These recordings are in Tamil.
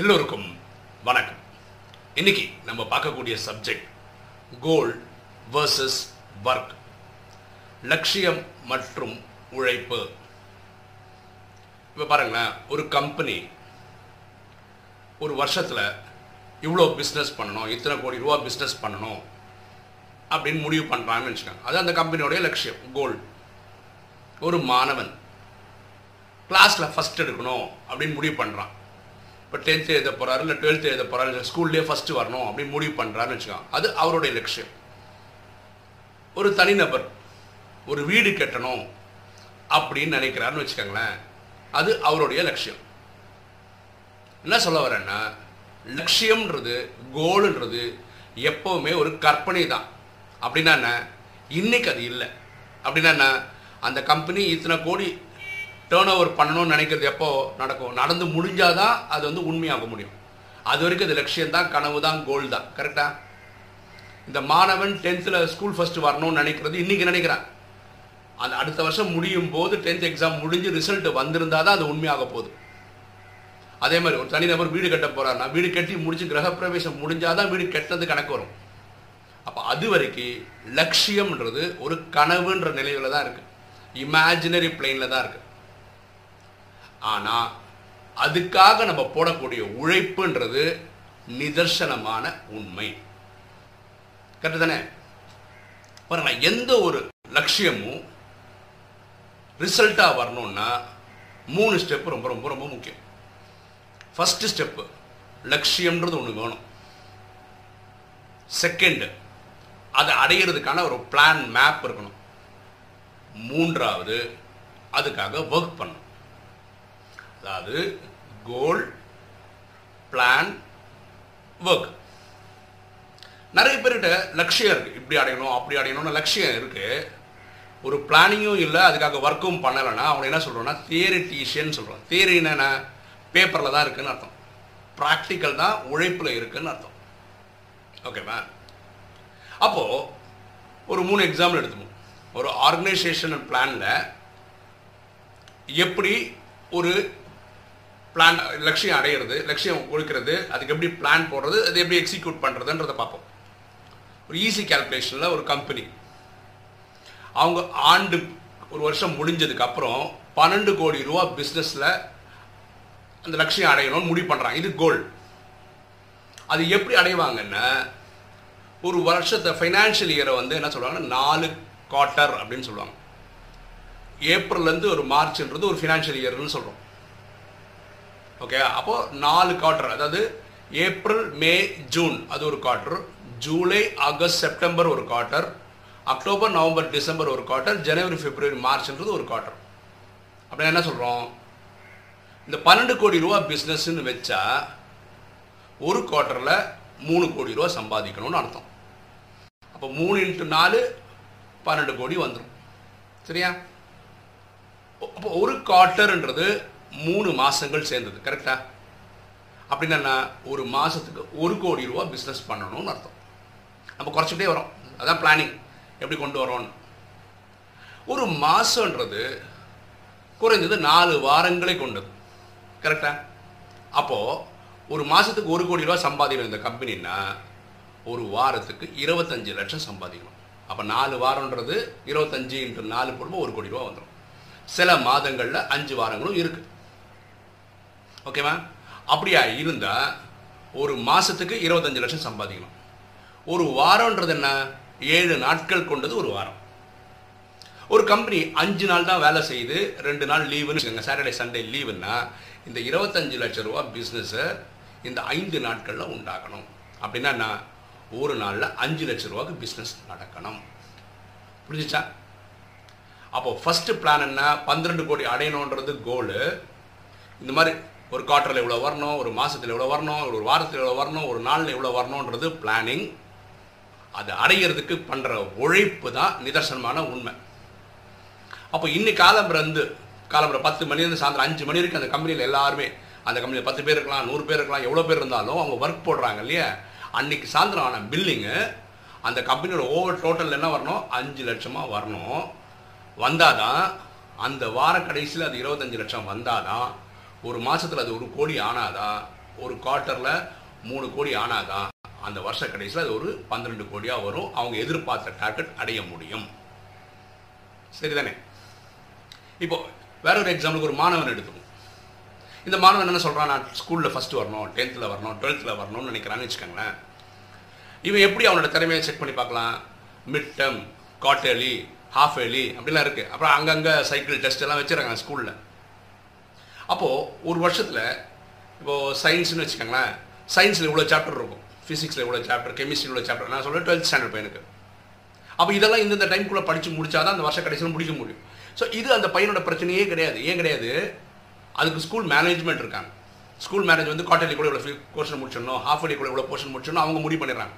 எல்லோருக்கும் வணக்கம். இன்னைக்கு நம்ம பார்க்கக்கூடிய சப்ஜெக்ட் கோல் வர்சஸ் ஒர்க் லட்சியம் மற்றும் உழைப்பு. இப்போ பாருங்களேன் ஒரு கம்பெனி ஒரு வருஷத்தில் இவ்வளோ பிஸ்னஸ் பண்ணணும் இத்தனை கோடி ரூபா பிஸ்னஸ் பண்ணணும் அப்படின்னு முடிவு பண்ணுறாங்கன்னு வச்சுக்கோங்க. அது அந்த கம்பெனியோடைய லட்சியம் கோல் ஒரு மாணவன் கிளாஸில் ஃபஸ்ட் எடுக்கணும் அப்படின்னு முடிவு பண்ணுறான் இப்போ டென்த்து எழுத போகிறாரு இல்லை டுவெல்த்து எழுத போகிறாரு இல்லை ஸ்கூல்லேயே ஃபஸ்ட்டு வரணும் அப்படின்னு முடிவு பண்ணுறாருன்னு வச்சுக்கோங்க. அது அவருடைய லட்சியம். ஒரு தனிநபர் ஒரு வீடு கட்டணும் அப்படின்னு நினைக்கிறாருன்னு வச்சுக்கோங்களேன் அது அவருடைய லட்சியம். என்ன சொல்ல வரேன்னா லட்சியம்ன்றது கோலுன்றது எப்போவுமே ஒரு கற்பனை தான். அப்படின்னா என்ன? இன்னைக்கு அது இல்லை. அப்படின்னா அந்த கம்பெனி இத்தனை கோடி டேர்ன் ஓவர் பண்ணணும்னு நினைக்கிறது எப்போ நடக்கும்? நடந்து முடிஞ்சாதான் அது வந்து உண்மையாக முடியும். அது வரைக்கும் அது லட்சியம் தான் கனவு தான் கோல் தான் கரெக்டாக இந்த மாணவன் டென்த்தில் ஸ்கூல் ஃபஸ்ட்டு வரணும்னு நினைக்கிறது இன்றைக்கி நினைக்கிறான். அந்த அடுத்த வருஷம் முடியும் போது டென்த் எக்ஸாம் முடிஞ்சு ரிசல்ட் வந்திருந்தா தான் அது உண்மையாக போகுது. அதே மாதிரி ஒரு தனிநபர் வீடு கட்ட போகிறாருன்னா வீடு கட்டி முடிச்சு கிரகப்பிரவேசம் முடிஞ்சாதான் வீடு கெட்டது கணக்கு வரும். அப்போ அது வரைக்கும் லட்சியம்ன்றது ஒரு கனவுன்ற நிலையில தான் இருக்குது இமேஜினரி பிளெயினில் தான் இருக்குது ஆனால் அதுக்காக நம்ம போடக்கூடிய உழைப்புன்றது நிதர்சனமான உண்மை. கரெக்டு தானே? பாருங்க எந்த ஒரு லட்சியமும் ரிசல்ட்டாக வரணும்னா மூணு ஸ்டெப் ரொம்ப ரொம்ப ரொம்ப முக்கியம். ஃபஸ்ட்டு ஸ்டெப்பு லட்சியம்ன்றது ஒன்று வேணும். செகண்டு அதை அடையிறதுக்கான ஒரு பிளான் மேப் இருக்கணும். மூன்றாவது அதுக்காக ஒர்க் பண்ணணும். அதாவது கோல் பிளான் ஒர்க் நிறைய பேர்கிட்ட லட்சியம் இருக்குது இப்படி அடையணும் அப்படி அடையணும்னு லட்சியம் இருக்குது ஒரு பிளானிங்கும் இல்லை அதுக்காக ஒர்க்கும் பண்ணலைன்னா அவனை என்ன சொல்கிறோன்னா தியரிட்டீஷியன் சொல்கிறோம் தியரி என்னென்ன பேப்பரில் தான் இருக்குன்னு அர்த்தம். ப்ராக்டிக்கல் தான் உழைப்பில் இருக்குன்னு அர்த்தம். ஓகேவா அப்போது ஒரு மூணு எக்ஸாம்பிள் எடுத்துப்போம். ஒரு ஆர்கனைசேஷன் பிளானில் எப்படி ஒரு பிளான் லட்சியம் அடையிறது லட்சியம் கொடுக்கறது அதுக்கு எப்படி பிளான் போடுறது அது எப்படி எக்ஸிக்யூட் பண்ணுறதுன்றதை பார்ப்போம். ஒரு ஈஸி கேல்குலேஷனில் ஒரு கம்பெனி அவங்க ஆண்டு ஒரு வருஷம் முடிஞ்சதுக்கப்புறம் பன்னெண்டு கோடி ரூபா பிஸ்னஸில் அந்த லட்சியம் அடையணும்னு முடிவு பண்ணுறாங்க இது கோல் அது எப்படி அடைவாங்கன்னா ஒரு வருஷத்தை ஃபைனான்ஷியல் இயரை வந்து என்ன சொல்லுவாங்கன்னா நாலு குவார்ட்டர் அப்படின்னு சொல்லுவாங்க. ஏப்ரல்லேருந்து ஒரு மார்ச்ன்றது ஒரு ஃபினான்ஷியல் இயர்னு சொல்கிறோம் ஓகே அப்போது நாலு குவார்டர் அதாவது ஏப்ரல் மே ஜூன் அது ஒரு குவார்டர் ஜூலை ஆகஸ்ட் செப்டம்பர் ஒரு குவார்டர் அக்டோபர் நவம்பர் டிசம்பர் ஒரு குவார்டர் ஜனவரி பிப்ரவரி மார்ச்ன்றது ஒரு குவார்டர் அப்படின்னா என்ன சொல்கிறோம் இந்த பன்னெண்டு கோடி ரூபா பிஸ்னஸ்ன்னு வச்சா ஒரு குவார்ட்டரில் மூணு கோடி ரூபா சம்பாதிக்கணும்னு அர்த்தம். அப்போ மூணு இன்ட்டு நாலு பன்னெண்டு கோடி வந்துடும் சரியா? அப்போ ஒரு குவார்ட்டர்ன்றது மூணு மாதங்கள் சேர்ந்தது கரெக்டா அப்படின்னா ஒரு மாதத்துக்கு ஒரு கோடி ரூபா பிஸ்னஸ் பண்ணணும்னு அர்த்தம். நம்ம குறைச்சிட்டே வரோம். அதான் பிளானிங் எப்படி கொண்டு வரோன்னு ஒரு மாதன்றது குறைஞ்சது நாலு வாரங்களை கொண்டது. கரெக்டா அப்போது ஒரு மாதத்துக்கு ஒரு கோடி ரூபா சம்பாதிக்கணும் இந்த கம்பெனின்னா ஒரு வாரத்துக்கு இருபத்தஞ்சு லட்சம் சம்பாதிக்கணும். அப்போ நாலு வாரம்ன்றது இருபத்தஞ்சு இன்ட்டு நாலு போடும்போது ஒரு கோடி ரூபா வந்துடும் சில மாதங்களில் அஞ்சு வாரங்களும் இருக்குது ஓகேவா அப்படியா இருந்தால் ஒரு மாதத்துக்கு இருபத்தஞ்சு லட்சம் சம்பாதிக்கணும். ஒரு வாரம்ன்றது என்ன? ஏழு நாட்கள் கொண்டது ஒரு வாரம். ஒரு கம்பெனி அஞ்சு நாள் தான் வேலை செய்யுது ரெண்டு நாள் லீவுன்னு வச்சுக்கோங்க. சாட்டர்டே சண்டே லீவுன்னா இந்த இருபத்தஞ்சு லட்சம் ரூபா பிஸ்னஸை இந்த ஐந்து நாட்களில் உண்டாக்கணும். அப்படின்னா என்ன? ஒரு நாளில் அஞ்சு லட்சம் ரூபாய்க்கு பிஸ்னஸ் நடக்கணும். புரிஞ்சிச்சா? அப்போ ஃபஸ்ட்டு பிளான் என்ன? பன்னிரெண்டு கோடி அடையணுன்றது கோலு இந்த மாதிரி ஒரு குவார்ட்டரில் இவ்வளோ வரணும் ஒரு மாதத்தில் இவ்வளோ வரணும் ஒரு வாரத்தில் இவ்வளோ வரணும் ஒரு நாளில் இவ்வளோ வரணுன்றது பிளானிங் அது அடையிறதுக்கு பண்ணுற உழைப்பு தான் நிதர்சனமான உண்மை. அப்போ இன்னி காலம்பரை வந்து காலம்பரை பத்து மணிலேருந்து சாயந்தரம் அஞ்சு மணி வரைக்கும் அந்த கம்பெனியில் எல்லாருமே அந்த கம்பெனியில் பத்து பேர் இருக்கலாம் நூறு பேர் இருக்கலாம் எவ்வளோ பேர் இருந்தாலும் அவங்க ஒர்க் போடுறாங்க இல்லையா? அன்னைக்கு சாயந்தரம் ஆன பில்லிங்கு அந்த கம்பெனியோட ஓவர் டோட்டல் என்ன வரணும்? அஞ்சு லட்சமாக வரணும். வந்தால் தான் அந்த வார கடைசியில் அது இருபத்தஞ்சு லட்சம் வந்தால் தான் ஒரு மாதத்தில் அது ஒரு கோடி ஆனாதான் ஒரு குவார்ட்டரில் மூணு கோடி ஆனாதான் அந்த வருஷ கடைசியில் அது ஒரு பன்னிரெண்டு கோடியாக வரும். அவங்க எதிர்பார்த்த டார்கெட் அடைய முடியும். சரிதானே? இப்போ வேற ஒரு எக்ஸாம்பிளுக்கு ஒரு மாணவன் எடுத்துக்கும் இந்த மாணவன் என்ன சொல்கிறான் நான் ஸ்கூலில் ஃபஸ்ட்டு வரணும் டென்த்தில் வரணும் டுவெல்த்தில் வரணும்னு நினைக்கிறான்னு வச்சுக்கோங்களேன். இவன் எப்படி அவனோட திறமையை செக் பண்ணி பார்க்கலாம்? Mid term quarterly half yearly அப்படிலாம் இருக்குது அப்புறம் அங்கங்கே சைக்கிள் டெஸ்ட் எல்லாம் வச்சுருக்காங்க ஸ்கூலில் அப்போது ஒரு வருஷத்தில் இப்போது சயின்ஸ்னு வச்சுக்கோங்களேன் சயின்ஸில் இவ்வளோ சாப்டர் இருக்கும். ஃபிசிக்ஸில் இவ்வளோ சாப்டர் கெமிஸ்ட்ரியில் இவ்வளோ சாப்டர் நான் சொல்கிறேன் டுவெல்த் ஸ்டாண்டர்ட் பையனுக்கு. அப்போ இதெல்லாம் இந்தந்த டைம்குள்ளே படித்து முடிச்சாதான் அந்த வருஷ கடைசியில் முடிக்க முடியும். ஸோ இது அந்த பையனோட பிரச்சனையே கிடையாது. ஏன் கிடையாது? அதுக்கு ஸ்கூல் மேனேஜ்மெண்ட் இருக்காங்க. ஸ்கூல் மேனேஜ் வந்து குவார்டர்லி கூட இவ்வளோ போர்ஷன் முடிச்சிடணும் ஹாஃப் இயர்லி கூட இவ்வளோ போர்ஷன் முடிச்சிடணும் அவங்க முடிவு பண்ணிடுறாங்க.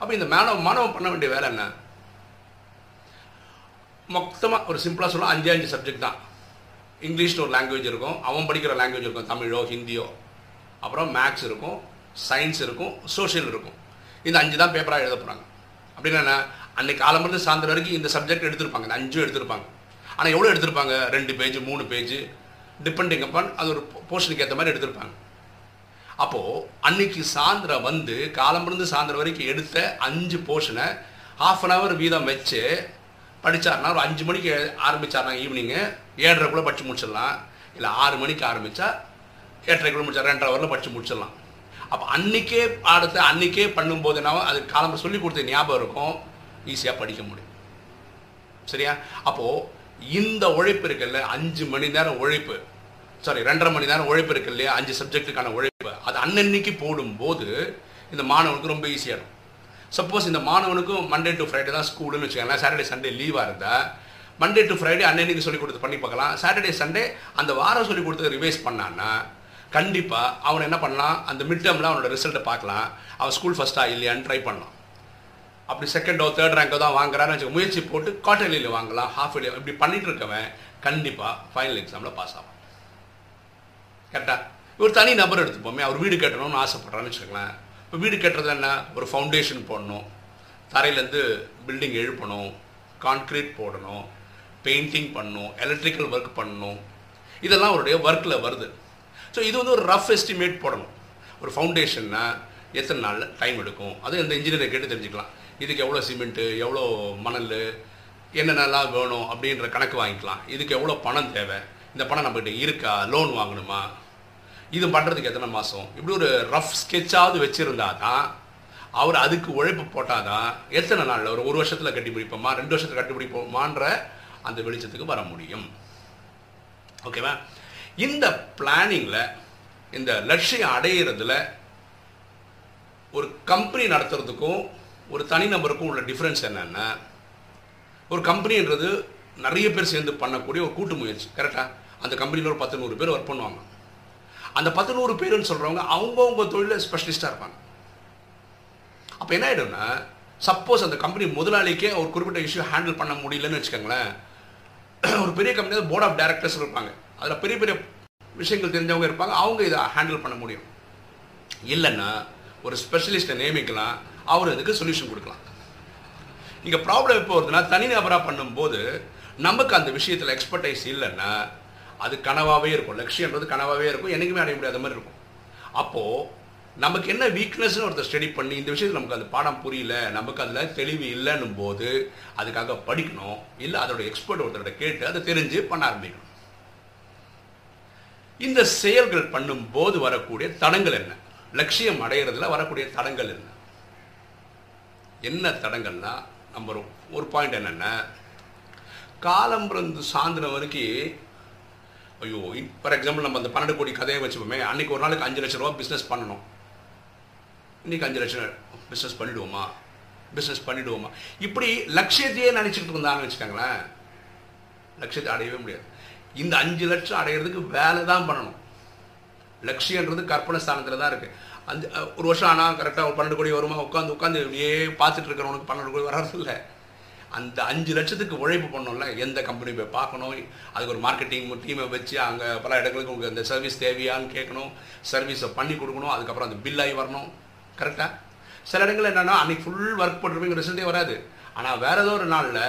அப்போ இந்த மாணவ மாணவன் பண்ண வேண்டிய வேலை என்ன? மொத்தமாக ஒரு சிம்பிளாக சொல்லலாம் அஞ்சு அஞ்சு சப்ஜெக்ட் தான். இங்கிலீஷ்னு ஒரு லாங்குவேஜ் இருக்கும். அவன் படிக்கிற லாங்குவேஜ் இருக்கும். தமிழோ ஹிந்தியோ. அப்புறம் மேக்ஸ் இருக்கும். சயின்ஸ் இருக்கும். சோஷியல் இருக்கும். இந்த அஞ்சு தான் பேப்பராக எழுத போகிறாங்க அப்படின்னா என்ன? அன்னைக்கு காலமிருந்து சாயந்தரம் வரைக்கும் இந்த சப்ஜெக்ட் எடுத்திருப்பாங்க. இந்த அஞ்சும் எடுத்திருப்பாங்க. ஆனால் எவ்வளோ எடுத்திருப்பாங்க? ரெண்டு பேஜ் மூணு பேஜ் டிபெண்டிங் அப்பான் அது ஒரு போர்ஷனுக்கு ஏற்ற மாதிரி எடுத்திருப்பாங்க. அப்போது அன்னைக்கு சாயந்தரம் வந்து காலமிருந்து சாயந்தரம் வரைக்கும் எடுத்த அஞ்சு போர்ஷனை ஹாஃப் அன் ஹவர் வீதம் வச்சு படித்தாருன்னா ஒரு அஞ்சு மணிக்கு ஆரம்பித்தாருனா ஈவினிங்கு ஏழரைக்குள்ளே படித்து முடிச்சிடலாம். இல்லை ஆறு மணிக்கு ஆரம்பித்தா எட்டரைக்குள்ளே முடிச்சா ரெண்டரை ஹவரில் படித்து முடிச்சிடலாம். அப்போ அன்றைக்கே பாடத்தை அன்றைக்கே பண்ணும்போது என்ன அது காலம் சொல்லி கொடுத்த ஞாபகம் இருக்கும். ஈஸியாக படிக்க முடியும். சரியா? அப்போது இந்த உழைப்பு இருக்குல்ல அஞ்சு மணி நேரம் உழைப்பு. சாரி ரெண்டரை மணி நேரம் உழைப்பு இருக்கு இல்லையா? அஞ்சு சப்ஜெக்ட்டுக்கான உழைப்பு. அது அன்னன்னைக்கு போடும்போது இந்த மாணவனுக்கு ரொம்ப ஈஸியாக இருக்கும். சப்போஸ் இந்த மாணவனுக்கும் மண்டே டு ஃப்ரைடே தான் ஸ்கூலுன்னு வச்சுக்கோங்களேன். சாட்டர்டே சண்டே லீவாக இருந்தால் மண்டே டு ஃப்ரைடே அன்னன்னைக்கு சொல்லி கொடுத்து பண்ணி பார்க்கலாம். சாட்டர்டே சண்டே அந்த வாரம் சொல்லி கொடுத்து ரிவைஸ் பண்ணான்னா கண்டிப்பாக அவன் என்ன பண்ணலாம்? அந்த மிட் டேர்மில் அவனோட ரிசல்ட்டை பார்க்கலாம். அவன் ஸ்கூல் ஃபஸ்ட்டாக இல்லையான்னு ட்ரை பண்ணலாம். அப்படி செகண்டோ தேர்ட் ரேங்கோ தான் வாங்குறான்னு வச்சுக்க முயற்சி போட்டு குவார்டர்லியில் வாங்கலாம் ஹாஃப் இயர்லி இப்படி பண்ணிட்டு இருக்கவன் கண்டிப்பாக ஃபைனல் எக்ஸாமில் பாஸ் ஆகும் கரெக்டாக ஒரு தனி நபர் எடுத்துப்போமே அவர் வீடு கட்டணும்னு ஆசைப்பட்றான்னு வச்சுக்கோங்களேன். இப்போ வீடு கட்டுறது என்ன? ஒரு ஃபவுண்டேஷன் போடணும். தரையிலேருந்து பில்டிங் எழுப்பணும். கான்க்ரீட் போடணும். பெயிண்டிங் பண்ணணும் எலக்ட்ரிக்கல் ஒர்க் பண்ணணும் இதெல்லாம் அவருடைய ஒர்க்கில் வருது. ஸோ இது வந்து ஒரு ரஃப் எஸ்டிமேட் போடணும். ஒரு ஃபவுண்டேஷன்னா எத்தனை நாளில் டைம் எடுக்கும்? அது இந்த இன்ஜினியரை கேட்டு தெரிஞ்சுக்கலாம். இதுக்கு எவ்வளோ சிமெண்ட்டு எவ்வளோ மணல் என்னென்னலாம் வேணும் அப்படின்ற கணக்கு வாங்கிக்கலாம். இதுக்கு எவ்வளோ பணம் தேவை? இந்த பணம் நம்மகிட்ட இருக்கா? லோன் வாங்கணுமா? இது பண்ணுறதுக்கு எத்தனை மாதம் இப்படி ஒரு ரஃப் ஸ்கெட்சாவது வச்சுருந்தா தான் அவர் அதுக்கு உழைப்பு போட்டால் தான் எத்தனை நாளில்? ஒரு ஒரு வருஷத்தில் கட்டி பிடிப்போமா ரெண்டு வருஷத்தில் கட்டி பிடிப்போமான்ற அந்த வெளிச்சத்துக்கு வர முடியும். ஓகேவா இந்த பிளானிங்கில் இந்த லட்சியம் அடையிறதுல ஒரு கம்பெனி நடத்துறதுக்கும் ஒரு தனிநபருக்கும் உள்ள டிஃப்ரென்ஸ் என்னென்னா ஒரு கம்பெனின்றது நிறைய பேர் சேர்ந்து பண்ணக்கூடிய ஒரு கூட்டு முயற்சி. கரெக்டாக அந்த கம்பெனியில் ஒரு பத்து நூறு பேர் ஒர்க் பண்ணுவாங்க. அந்த பத்து நூறு பேருன்னு சொல்கிறவங்க அவங்கவுங்க தொழிலில் ஸ்பெஷலிஸ்ட்டாக இருப்பாங்க. அப்போ என்ன ஆகிடும்னா சப்போஸ் அந்த கம்பெனி முதலாளிக்கே ஒரு குறிப்பிட்ட இஷ்யூ ஹேண்டில் பண்ண முடியலன்னு வச்சுக்கோங்களேன் ஒரு பெரிய கம்பெனியில் போர்ட் ஆஃப் டைரக்டர்ஸ் இருப்பாங்க. அதில் பெரிய பெரிய விஷயங்கள் தெரிஞ்சவங்க இருப்பாங்க. அவங்க இதை ஹேண்டில் பண்ண முடியும். இல்லைன்னா ஒரு ஸ்பெஷலிஸ்ட்டை நியமிக்கலாம். அவர் அதுக்கு சொல்யூஷன் கொடுக்கலாம். இங்கே ப்ராப்ளம் எப்போ வருதுன்னா தனிநபராக பண்ணும்போது நமக்கு அந்த விஷயத்தில் எக்ஸ்பர்டைஸ் இல்லைன்னா அது கனவாகவே இருக்கும். லட்சியன்றது கனவாகவே இருக்கும். என்றைக்குமே அடைய முடியாத மாதிரி இருக்கும். அப்போது நமக்கு என்ன வீக்னஸ்னு ஒருத்தர் ஸ்டடி பண்ணி இந்த விஷயத்தில் நமக்கு அந்த பாடம் புரியல நமக்கு அதில் தெளிவு இல்லைன்னும் போது அதுக்காக படிக்கணும். இல்லை அதோட எக்ஸ்பர்ட் ஒருத்தர்கிட்ட கேட்டு அதை தெரிஞ்சு பண்ண ஆரம்பிக்கணும். இந்த செயல்கள் பண்ணும்போது வரக்கூடிய தடங்கள் என்ன? லட்சியம் அடைகிறதுல வரக்கூடிய தடங்கள் என்ன? என்ன தடங்கள்னா நம்பர் ஒரு பாயிண்ட் என்னென்ன காலம் பிறந்து சாயந்தரம் வரைக்கும் ஐயோ ஃபார் எக்ஸாம்பிள் நம்ம அந்த பன்னெண்டு கோடி கதையை வச்சுப்போமே அன்றைக்கி ஒரு நாளைக்கு அஞ்சு லட்ச ரூபா பிஸ்னஸ் பண்ணணும். இன்றைக்கி அஞ்சு லட்சம் பிஸ்னஸ் பண்ணிவிடுவோமா பிஸ்னஸ் பண்ணிவிடுவோமா இப்படி லட்சியத்தையே நினச்சிக்கிட்டு இருந்தாங்கன்னு வச்சுக்கோங்களேன். லட்சியத்தை அடையவே முடியாது. இந்த அஞ்சு லட்சம் அடையிறதுக்கு வேலை தான் பண்ணணும். லட்சியன்றது கற்பனை ஸ்தானத்தில் தான் இருக்குது அந்த ஒரு வருஷம் ஆனால் கரெக்டாக ஒரு பன்னெண்டு கோடி வருமா? உட்காந்து உட்காந்து இப்படியே பார்த்துட்டு இருக்கிறவனுக்கு பன்னெண்டு கோடி வர்றதில்ல. அந்த அஞ்சு லட்சத்துக்கு உழைப்பு பண்ணோம்ல எந்த கம்பெனி போய் பார்க்கணும்? அதுக்கு ஒரு மார்க்கெட்டிங் டீமை வச்சு அங்கே பல இடங்களுக்கு உங்களுக்கு அந்த சர்வீஸ் தேவையான்னு கேட்கணும். சர்வீஸை பண்ணி கொடுக்கணும். அதுக்கப்புறம் அந்த பில்லாகி வரணும். கரெக்டாக சில இடங்கள் என்னென்னா அன்றைக்கி ஃபுல் ஒர்க் பண்ணுறவங்க ரிசல்ட்டே வராது. ஆனால் வேறு ஏதோ ஒரு நாளில்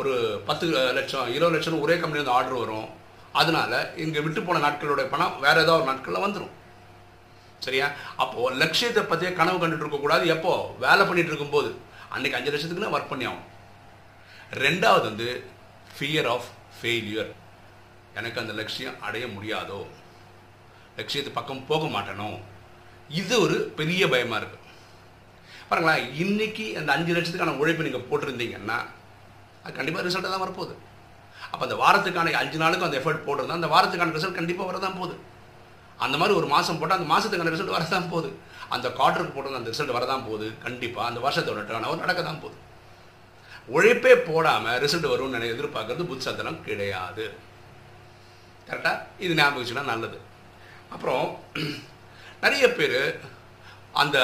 ஒரு பத்து லட்சம் இருபது லட்சம் ஒரே கம்பெனி ஆர்டர் வரும். அதனால இங்கே விட்டு போன நாட்களுடைய பணம் வேறு ஏதோ ஒரு நாட்களில் வந்துடும் சரியா? அப்போது லட்சியத்தை பற்றிய கனவு கண்டுட்டு இருக்கக்கூடாது எப்போ? வேலை பண்ணிகிட்டு இருக்கும்போது. அன்றைக்கி அஞ்சு லட்சத்துக்கு ஒர்க் பண்ணி ஆகும் ரெண்டாவது வந்து ஃபியர் ஆஃப் ஃபெயிலியர் எனக்கு அந்த லட்சியம் அடைய முடியாதோ? லட்சியத்து பக்கம் போக மாட்டேனோ? இது ஒரு பெரிய பயமாக இருக்கு. பாருங்களேன் இன்னைக்கு அந்த அஞ்சு லட்சத்துக்கான உழைப்பு நீங்கள் போட்டிருந்தீங்கன்னா அது கண்டிப்பாக ரிசல்ட் தான் வரப்போகுது. அப்போ அந்த வாரத்துக்கான அஞ்சு நாளுக்கும் அந்த எஃபர்ட் போட்டிருந்தா அந்த வாரத்துக்கான ரிசல்ட் கண்டிப்பாக வரதான் போகுது. அந்த மாதிரி ஒரு மாதம் போட்டால் அந்த மாதத்துக்கான ரிசல்ட் வரதான் போகுது. அந்த குவார்டருக்கு போட்டது அந்த ரிசல்ட் வரதான் போகுது. கண்டிப்பாக அந்த வருஷத்தோட டேர்ன் ஓவர் நடக்க தான் போகுது. உழைப்பே போடாமல் ரிசல்ட் வரும்னு நினை எதிர்பார்க்கறது புத்தசத்தனம் கிடையாது. கரெக்டாக இது ஞாபகம் வச்சுன்னா நல்லது. அப்புறம் நிறைய பேர் அந்த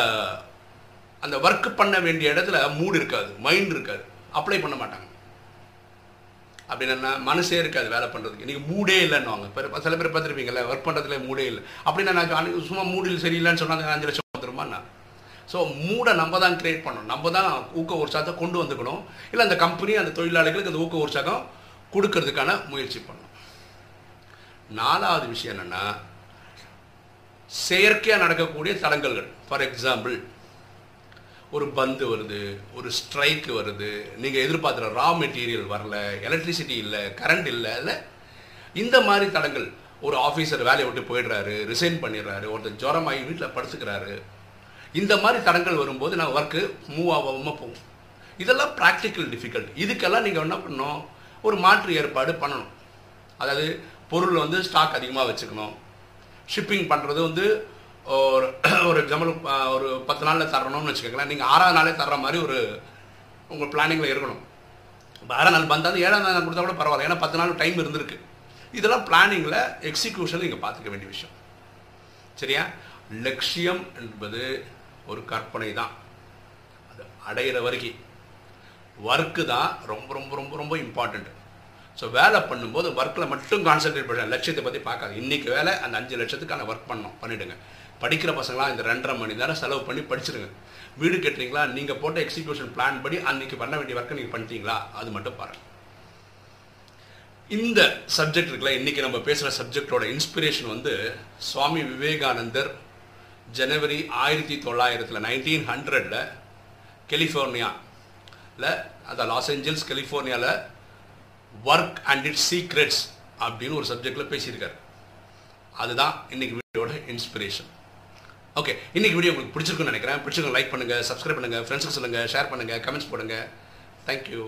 அந்த ஒர்க் பண்ண வேண்டிய இடத்துல மூடு இருக்காது மைண்ட் இருக்காது. அப்ளை பண்ண மாட்டாங்க. அப்படின்னா மனசே இருக்காது வேலை பண்ணுறதுக்கு இன்றைக்கி மூடே இல்லைன்னுவாங்க. இப்போ சில பேர் பார்த்துருப்பீங்கல்ல ஒர்க் பண்ணுறதுல மூடே இல்லை. அப்படின்னா நான் சும்மா மூடில் சரியில்லைன்னு சொன்னாங்க அஞ்சு லட்சம் வந்துருமாண்ணா ஸோ மூடை நம்ம தான் கிரியேட் பண்ணணும். நம்ம தான் ஊக்க உற்சாகத்தை கொண்டு வந்துக்கணும். இல்லை அந்த கம்பெனி அந்த தொழிலாளிகளுக்கு அந்த ஊக்க உற்சாகம் கொடுக்கறதுக்கான முயற்சி பண்ணணும். நாலாவது விஷயம் என்னென்னா செயற்கையாக நடக்கக்கூடிய தடங்கல்கள் ஃபார் எக்ஸாம்பிள் ஒரு பந்து வருது ஒரு ஸ்ட்ரைக் வருது நீங்கள் எதிர்பார்க்குற ரா மெட்டீரியல் வரல எலக்ட்ரிசிட்டி இல்லை கரண்ட் இல்லை இல்லை. இந்த மாதிரி தடங்கள் ஒரு ஆஃபீஸர் வேலையை விட்டு போயிடுறாரு ரிசைன் பண்ணிடுறாரு ஒருத்தர் ஜுரமாகி வீட்டில் படுத்துக்கிறாரு. இந்த மாதிரி தடங்கள் வரும்போது நான் ஒர்க்கு மூவ் ஆகாமல் போகும். இதெல்லாம் ப்ராக்டிக்கல் டிஃபிகல்ட் இதுக்கெல்லாம் நீங்கள் என்ன பண்ணணும்? ஒரு மாற்று ஏற்பாடு பண்ணணும். அதாவது பொருள் வந்து ஸ்டாக் அதிகமாக வச்சுக்கணும். ஷிப்பிங் பண்ணுறது வந்து ஒரு ஒரு எக்ஸாம்பிள் ஒரு பத்து நாளில் தரணும்னு வச்சுக்கோங்களேன். நீங்கள் ஆறாவது நாளே தர்ற மாதிரி ஒரு உங்கள் பிளானிங்கில் இருக்கணும். இப்போ ஆறாம் நாள் வந்தால் ஏழாம் நாள் கொடுத்தா கூட பரவாயில்ல. ஏன்னா பத்து நாள் டைம் இருந்திருக்கு. இதெல்லாம் பிளானிங்கில் எக்ஸிக்யூஷன் நீங்கள் பார்த்துக்க வேண்டிய விஷயம். சரியா? லட்சியம் என்பது ஒரு கற்பனை தான். அது அடையிற வரைக்கும். ஒர்க்கு தான் ரொம்ப ரொம்ப ரொம்ப ரொம்ப இம்பார்ட்டண்ட்டு ஸோ வேலை பண்ணும்போது ஒர்க்கில் மட்டும் கான்சென்ட்ரேட் பண்ண. லட்சியத்தை பற்றி பார்க்காது. இன்றைக்கி வேலை அந்த அஞ்சு லட்சத்துக்கான ஒர்க் பண்ணோம் பண்ணிவிடுங்க படிக்கிற பசங்களாம் இந்த ரெண்டரை மணி நேரம் செலவு பண்ணி படிச்சிருங்க. வீடு கட்டுறீங்களா? நீங்கள் போட்ட எக்ஸிக்யூஷன் பிளான் படி அன்றைக்கி பண்ண வேண்டிய ஒர்க்கை நீங்கள் பண்ணிட்டீங்களா? அது மட்டும் பாருங்கள் இந்த சப்ஜெக்ட் இருக்குல்ல இன்றைக்கி நம்ம பேசுகிற சப்ஜெக்டோட இன்ஸ்பிரேஷன் வந்து சுவாமி விவேகானந்தர் ஜனவரி ஆயிரத்தி தொள்ளாயிரத்தில் நைன்டீன் ஹண்ட்ரடில் கெலிஃபோர்னியாவில் அதான் லாஸ் ஏஞ்சல்ஸ் கெலிஃபோர்னியாவில் ஒர்க் அண்ட் இட் சீக்ரெட்ஸ் அப்படின்னு ஒரு சப்ஜெக்டில் பேசியிருக்காரு. அதுதான் இன்னைக்கு வீடியோட இன்ஸ்பிரேஷன் ஓகே இன்னைக்கு வீடியோ உங்களுக்கு பிடிச்சிருக்குன்னு நினைக்கிறேன். பிடிச்சிருக்கோம் லைக் பண்ணுங்கள் சப்ஸ்கிரைப் பண்ணுங்கள் ஃப்ரெண்ட்ஸுக்கு சொல்லுங்கள் ஷேர் பண்ணுங்கள் கமெண்ட்ஸ் போடுங்க. தேங்க்யூ